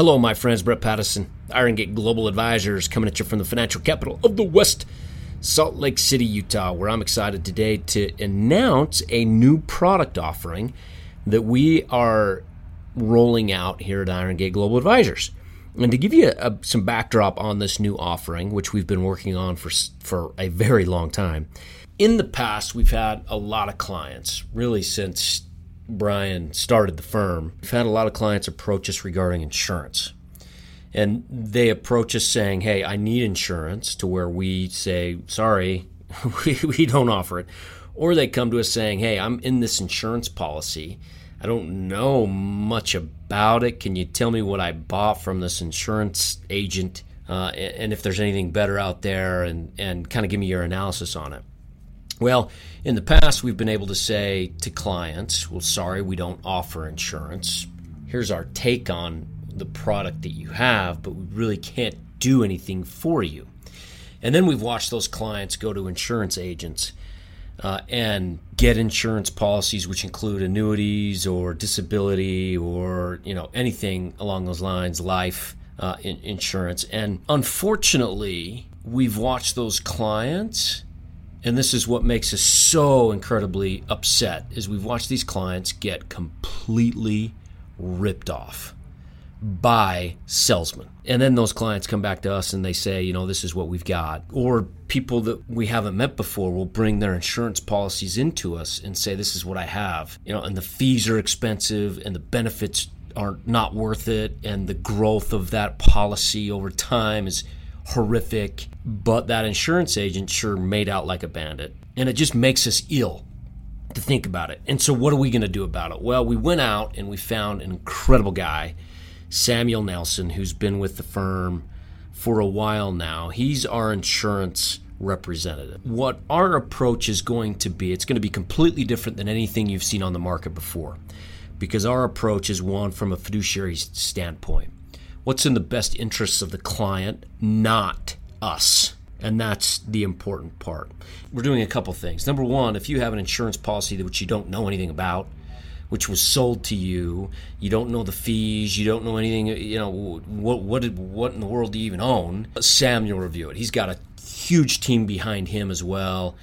Hello, my friends. Brett Pattison, Iron Gate Global Advisors, coming at you from the financial capital of the West, Salt Lake City, Utah, where I'm excited today to announce a new product offering that we are rolling out here at Iron Gate Global Advisors. And to give you a, some backdrop on this new offering, which we've been working on for for a very long time, in the past we've had a lot of clients, really since Brian started the firm, we've had a lot of clients approach us regarding insurance. And they approach us saying, Hey, I need insurance, to where we say, Sorry, we, don't offer it. Or they come to us saying, Hey, I'm in this insurance policy. I don't know much about it. Can you tell me what I bought from this insurance agent? Uh, and if there's anything better out there, and, and kind of give me your analysis on it. Well, in the past, we've been able to say to clients, well, sorry, we don't offer insurance. Here's our take on the product that you have, but we really can't do anything for you. And then we've watched those clients go to insurance agents uh, and get insurance policies, which include annuities or disability or you know anything along those lines, life uh, in- insurance. And unfortunately, we've watched those clients and this is what makes us so incredibly upset is we've watched these clients get completely ripped off by salesmen. And then those clients come back to us and they say you know this is what we've got. Or people that we haven't met before will bring their insurance policies into us and say this is what i have. You know and the fees are expensive and the benefits are not worth it. And the growth of that policy over time is horrific, but that insurance agent sure made out like a bandit. And it just makes us ill to think about it. And so, what are we going to do about it? Well, we went out and we found an incredible guy, Samuel Nelson, who's been with the firm for a while now. He's our insurance representative. What our approach is going to be, it's going to be completely different than anything you've seen on the market before because our approach is one from a fiduciary standpoint what's in the best interests of the client, not us. And that's the important part. We're doing a couple things. Number one, if you have an insurance policy which you don't know anything about, which was sold to you, you don't know the fees, you don't know anything, you know, what what what in the world do you even own? Samuel review it. He's got a huge team behind him as well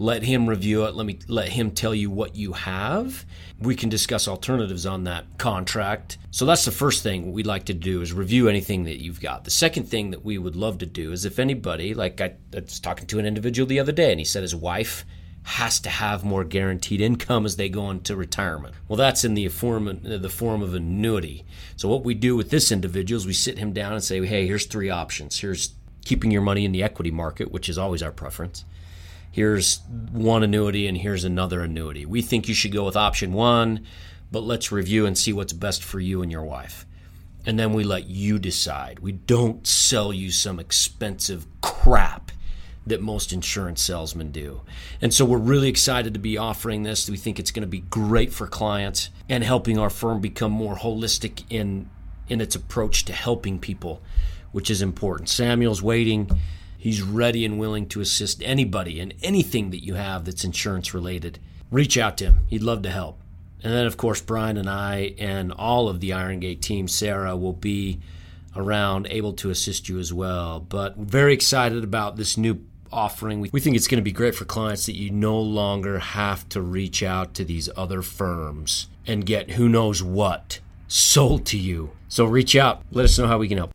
let him review it let me let him tell you what you have we can discuss alternatives on that contract so that's the first thing we'd like to do is review anything that you've got the second thing that we would love to do is if anybody like i, I was talking to an individual the other day and he said his wife has to have more guaranteed income as they go into retirement. Well, that's in the form the form of annuity. So what we do with this individual is we sit him down and say, "Hey, here's three options. Here's keeping your money in the equity market, which is always our preference here's one annuity and here's another annuity. We think you should go with option one, but let's review and see what's best for you and your wife. And then we let you decide. We don't sell you some expensive crap that most insurance salesmen do. And so we're really excited to be offering this. We think it's going to be great for clients and helping our firm become more holistic in in its approach to helping people, which is important. Samuel's waiting He's ready and willing to assist anybody in anything that you have that's insurance related. Reach out to him. He'd love to help. And then, of course, Brian and I and all of the Iron Gate team, Sarah, will be around able to assist you as well. But very excited about this new offering. We think it's going to be great for clients that you no longer have to reach out to these other firms and get who knows what sold to you. So reach out. Let us know how we can help.